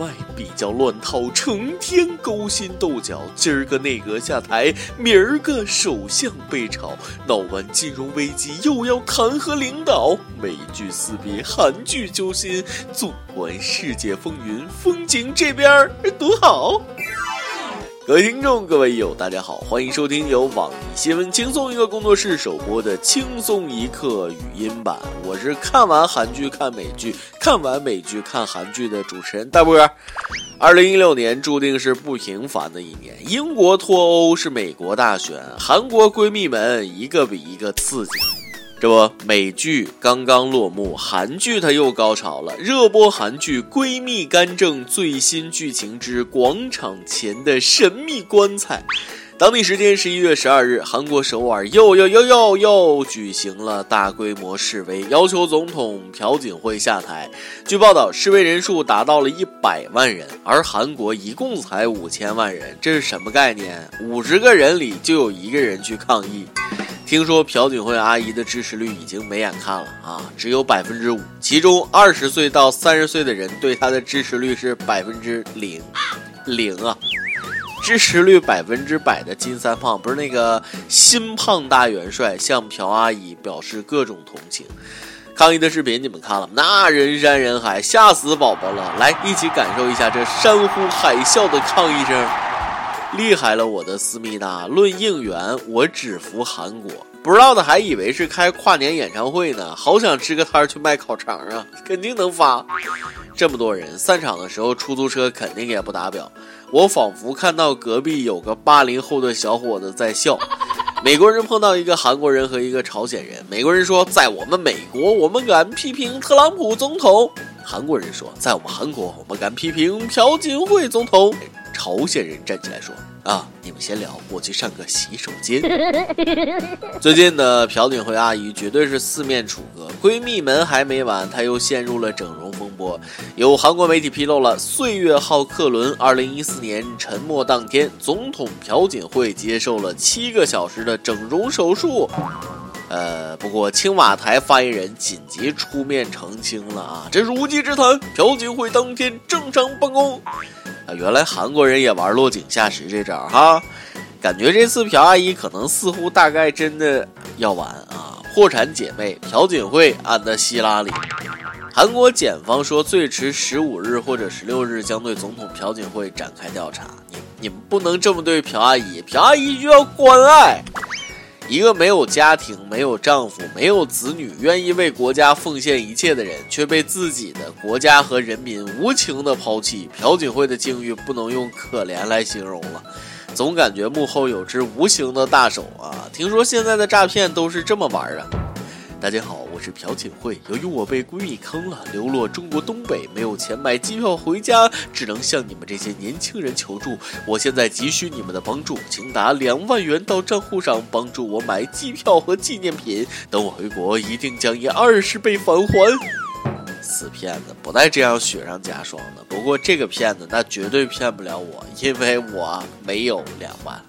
外比较乱套，成天勾心斗角。今儿个内阁下台，明儿个首相被炒，闹完金融危机又要弹劾领导。美剧撕逼，韩剧揪心，纵观世界风云，风景这边多好。各位听众，各位友，大家好，欢迎收听由网易新闻轻松一个工作室首播的轻松一刻语音版。我是看完韩剧看美剧，看完美剧看韩剧的主持人大波。二零一六年注定是不平凡的一年，英国脱欧是美国大选，韩国闺蜜们一个比一个刺激。这不，美剧刚刚落幕，韩剧它又高潮了。热播韩剧《闺蜜干政》最新剧情之广场前的神秘棺材。当地时间十一月十二日，韩国首尔又又又又又举行了大规模示威，要求总统朴槿惠下台。据报道，示威人数达到了一百万人，而韩国一共才五千万人，这是什么概念？五十个人里就有一个人去抗议。听说朴槿惠阿姨的支持率已经没眼看了啊，只有百分之五。其中二十岁到三十岁的人对她的支持率是百分之零，零啊！支持率百分之百的金三胖不是那个新胖大元帅，向朴阿姨表示各种同情。抗议的视频你们看了吗？那人山人海，吓死宝宝了！来，一起感受一下这山呼海啸的抗议声。厉害了，我的思密达！论应援，我只服韩国。不知道的还以为是开跨年演唱会呢，好想支个摊儿去卖烤肠啊！肯定能发。这么多人散场的时候，出租车肯定也不打表。我仿佛看到隔壁有个八零后的小伙子在笑。美国人碰到一个韩国人和一个朝鲜人，美国人说：“在我们美国，我们敢批评特朗普总统。”韩国人说：“在我们韩国，我们敢批评朴槿惠总统。”朝鲜人站起来说：“啊，你们先聊，我去上个洗手间。”最近的朴槿惠阿姨绝对是四面楚歌，闺蜜们还没完，她又陷入了整容风波。有韩国媒体披露了岁月号客轮2014年沉没当天，总统朴槿惠接受了七个小时的整容手术。呃，不过青瓦台发言人紧急出面澄清了啊，这是无稽之谈。朴槿惠当天正常办公。原来韩国人也玩落井下石这招哈，感觉这次朴阿姨可能似乎大概真的要完啊！破产姐妹朴槿惠安的希拉里，韩国检方说最迟十五日或者十六日将对总统朴槿惠展开调查。你你们不能这么对朴阿姨，朴阿姨需要关爱。一个没有家庭、没有丈夫、没有子女，愿意为国家奉献一切的人，却被自己的国家和人民无情的抛弃。朴槿惠的境遇不能用可怜来形容了，总感觉幕后有只无形的大手啊！听说现在的诈骗都是这么玩儿啊！大家好。我是朴槿惠，由于我被闺蜜坑了，流落中国东北，没有钱买机票回家，只能向你们这些年轻人求助。我现在急需你们的帮助，请打两万元到账户上，帮助我买机票和纪念品。等我回国，一定将以二十倍返还。死骗子，不带这样雪上加霜的。不过这个骗子，那绝对骗不了我，因为我没有两万。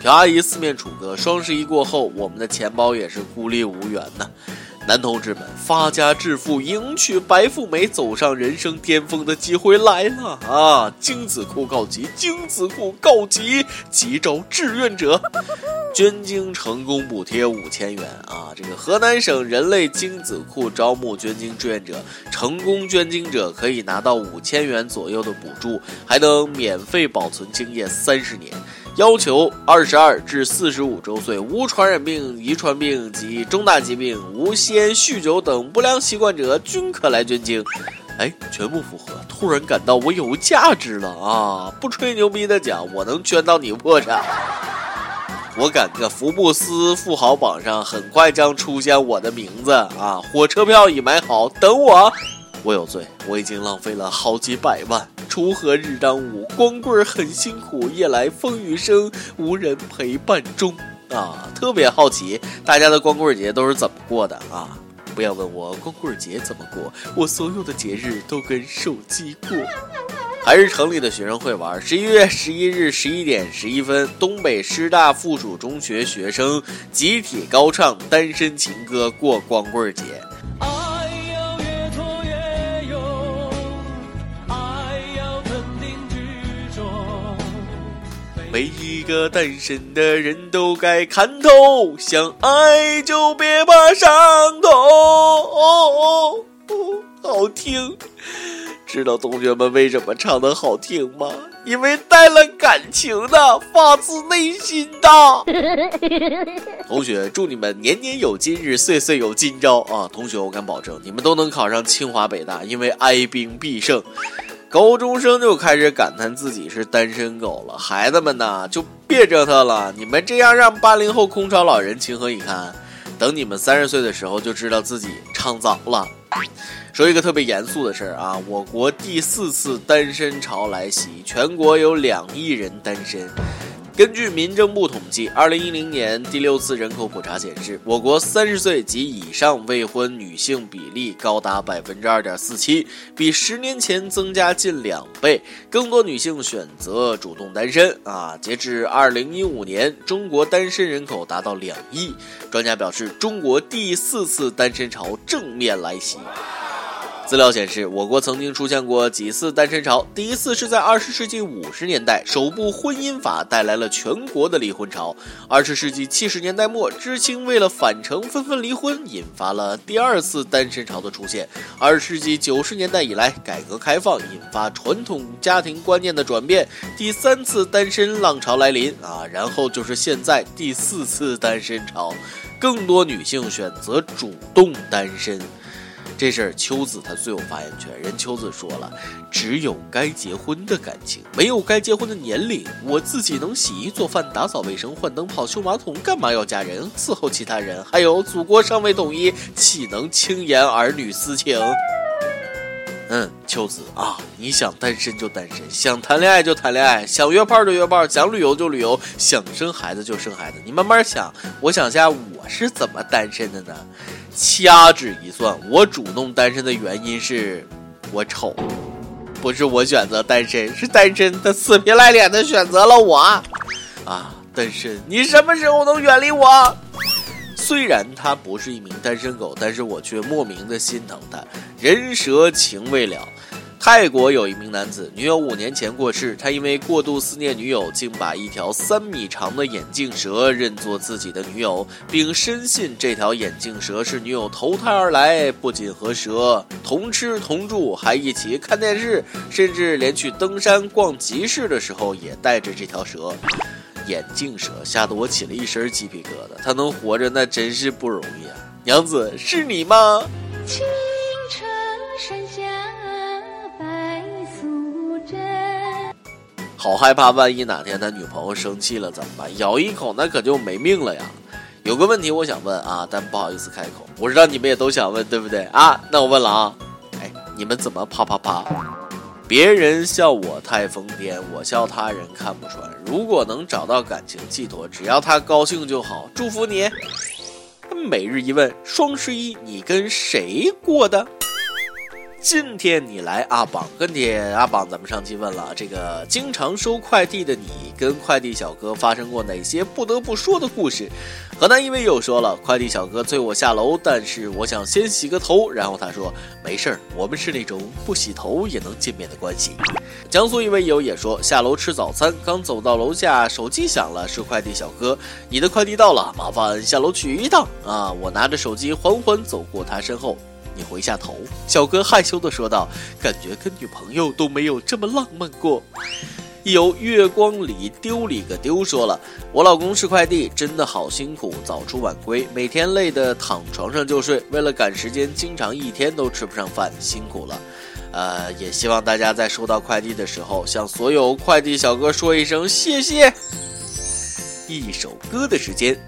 朴阿姨四面楚歌，双十一过后，我们的钱包也是孤立无援呢。男同志们发家致富、迎娶白富美、走上人生巅峰的机会来了啊！精子库告急，精子库告急，急招志愿者捐精成功补贴五千元啊！这个河南省人类精子库招募捐精志愿者，成功捐精者可以拿到五千元左右的补助，还能免费保存精液三十年。要求二十二至四十五周岁、无传染病、遗传病及重大疾病、无吸烟、酗酒等不良习惯者均可来捐精。哎，全部符合，突然感到我有价值了啊！不吹牛逼的讲，我能捐到你破产。我感觉福布斯富豪榜上很快将出现我的名字啊！火车票已买好，等我。我有罪，我已经浪费了好几百万。锄禾日当午，光棍很辛苦，夜来风雨声，无人陪伴中。啊，特别好奇大家的光棍节都是怎么过的啊？不要问我光棍节怎么过，我所有的节日都跟手机过。还是城里的学生会玩。十一月十一日十一点十一分，东北师大附属中学学生集体高唱《单身情歌》过光棍节。每一个单身的人都该看透，想爱就别怕伤痛。哦好听，知道同学们为什么唱的好听吗？因为带了感情的，发自内心的。同学，祝你们年年有今日，岁岁有今朝啊！同学，我敢保证，你们都能考上清华北大，因为哀兵必胜。高中生就开始感叹自己是单身狗了，孩子们呐，就别折腾了，你们这样让八零后空巢老人情何以堪？等你们三十岁的时候，就知道自己唱早了。说一个特别严肃的事儿啊，我国第四次单身潮来袭，全国有两亿人单身。根据民政部统计，二零一零年第六次人口普查显示，我国三十岁及以上未婚女性比例高达百分之二点四七，比十年前增加近两倍。更多女性选择主动单身啊！截至二零一五年，中国单身人口达到两亿。专家表示，中国第四次单身潮正面来袭。资料显示，我国曾经出现过几次单身潮。第一次是在二十世纪五十年代，首部婚姻法带来了全国的离婚潮。二十世纪七十年代末，知青为了返城纷纷离婚，引发了第二次单身潮的出现。二十世纪九十年代以来，改革开放引发传统家庭观念的转变，第三次单身浪潮来临啊！然后就是现在第四次单身潮，更多女性选择主动单身。这事儿秋子她最有发言权。人秋子说了，只有该结婚的感情，没有该结婚的年龄。我自己能洗衣做饭、打扫卫生、换灯泡、修马桶，干嘛要嫁人伺候其他人？还有祖国尚未统一，岂能轻言儿女私情？嗯，秋子啊，你想单身就单身，想谈恋爱就谈恋爱，想约炮就约炮，想旅游就旅游，想生孩子就生孩子。你慢慢想，我想下我是怎么单身的呢？掐指一算，我主动单身的原因是，我丑，不是我选择单身，是单身他死皮赖脸的选择了我。啊，单身，你什么时候能远离我？虽然他不是一名单身狗，但是我却莫名的心疼他，人蛇情未了。泰国有一名男子，女友五年前过世，他因为过度思念女友，竟把一条三米长的眼镜蛇认作自己的女友，并深信这条眼镜蛇是女友投胎而来。不仅和蛇同吃同住，还一起看电视，甚至连去登山、逛集市的时候也带着这条蛇。眼镜蛇吓得我起了一身鸡皮疙瘩，他能活着那真是不容易啊！娘子，是你吗？清好害怕，万一哪天他女朋友生气了怎么办？咬一口那可就没命了呀！有个问题我想问啊，但不好意思开口。我知道你们也都想问，对不对啊？那我问了啊，哎，你们怎么啪啪啪？别人笑我太疯癫，我笑他人看不穿。如果能找到感情寄托，只要他高兴就好。祝福你。每日一问，双十一你跟谁过的？今天你来阿榜跟帖，阿榜咱们上期问了这个经常收快递的你跟快递小哥发生过哪些不得不说的故事？河南一位友说了，快递小哥催我下楼，但是我想先洗个头，然后他说没事儿，我们是那种不洗头也能见面的关系。江苏一位友也说下楼吃早餐，刚走到楼下，手机响了，是快递小哥，你的快递到了，麻烦下楼取一趟啊！我拿着手机缓缓走过他身后。你回下头，小哥害羞的说道：“感觉跟女朋友都没有这么浪漫过。”有月光里丢里个丢说了：“我老公是快递，真的好辛苦，早出晚归，每天累得躺床上就睡，为了赶时间，经常一天都吃不上饭，辛苦了。”呃，也希望大家在收到快递的时候，向所有快递小哥说一声谢谢。一首歌的时间。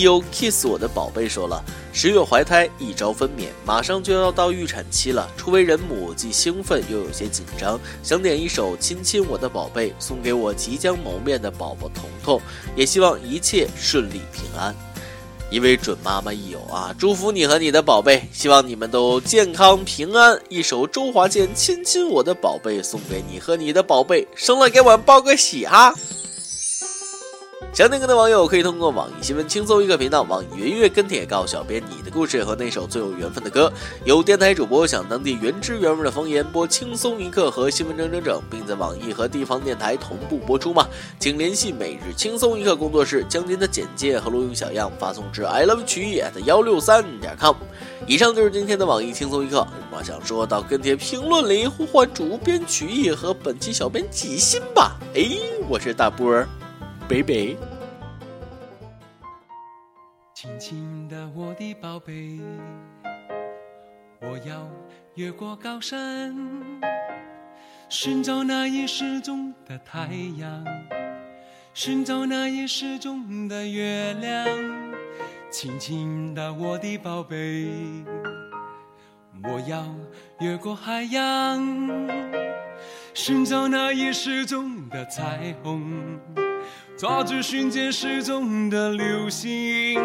有 kiss 我的宝贝说了，十月怀胎，一朝分娩，马上就要到预产期了。初为人母，既兴奋又有些紧张，想点一首《亲亲我的宝贝》，送给我即将谋面的宝宝彤彤，也希望一切顺利平安。一位准妈妈益友啊，祝福你和你的宝贝，希望你们都健康平安。一首周华健《亲亲我的宝贝》送给你和你的宝贝，生了给我报个喜哈。想点歌的网友可以通过网易新闻轻松一刻频道、网易云音乐跟帖告诉小编你的故事和那首最有缘分的歌。有电台主播想当地原汁原味的方言播轻松一刻和新闻整整整，并在网易和地方电台同步播出吗？请联系每日轻松一刻工作室，将您的简介和录音小样发送至 i love 曲艺 at 幺六三点 com。以上就是今天的网易轻松一刻。我想说到跟帖评论里呼唤主编曲艺和本期小编几心吧。哎，我是大波儿。baby。轻轻的，我的宝贝，我要越过高山，寻找那已失踪的太阳，寻找那已失踪的月亮。亲亲的，我的宝贝，我要越过海洋，寻找那已失踪的彩虹。抓住瞬间失踪的流星，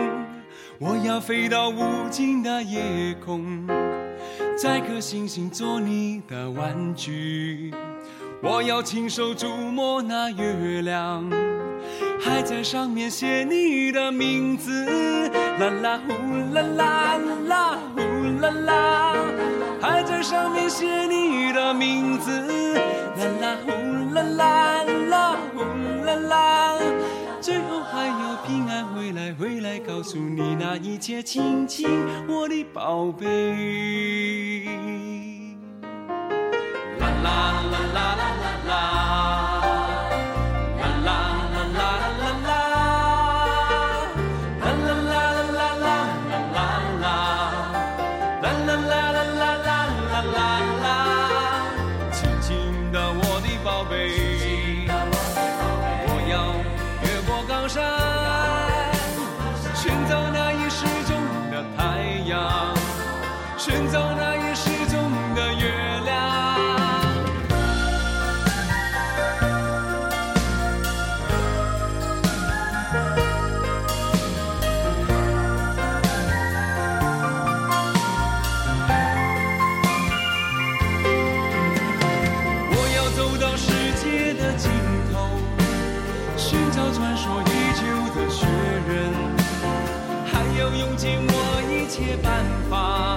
我要飞到无尽的夜空，摘颗星星做你的玩具。我要亲手触摸那月亮，还在上面写你的名字。啦啦呼啦啦啦呼啦啦，还在上面写你的名字。啦啦呼啦啦回来，回来，告诉你那一切，亲亲我的宝贝。啦啦啦啦啦啦啦，啦啦啦啦啦啦啦，啦啦啦啦啦啦啦啦啦，啦啦啦啦啦啦啦啦啦。亲亲的我的宝贝，我要越过高山。传说已久的雪人还要用尽我一切办法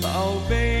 宝贝。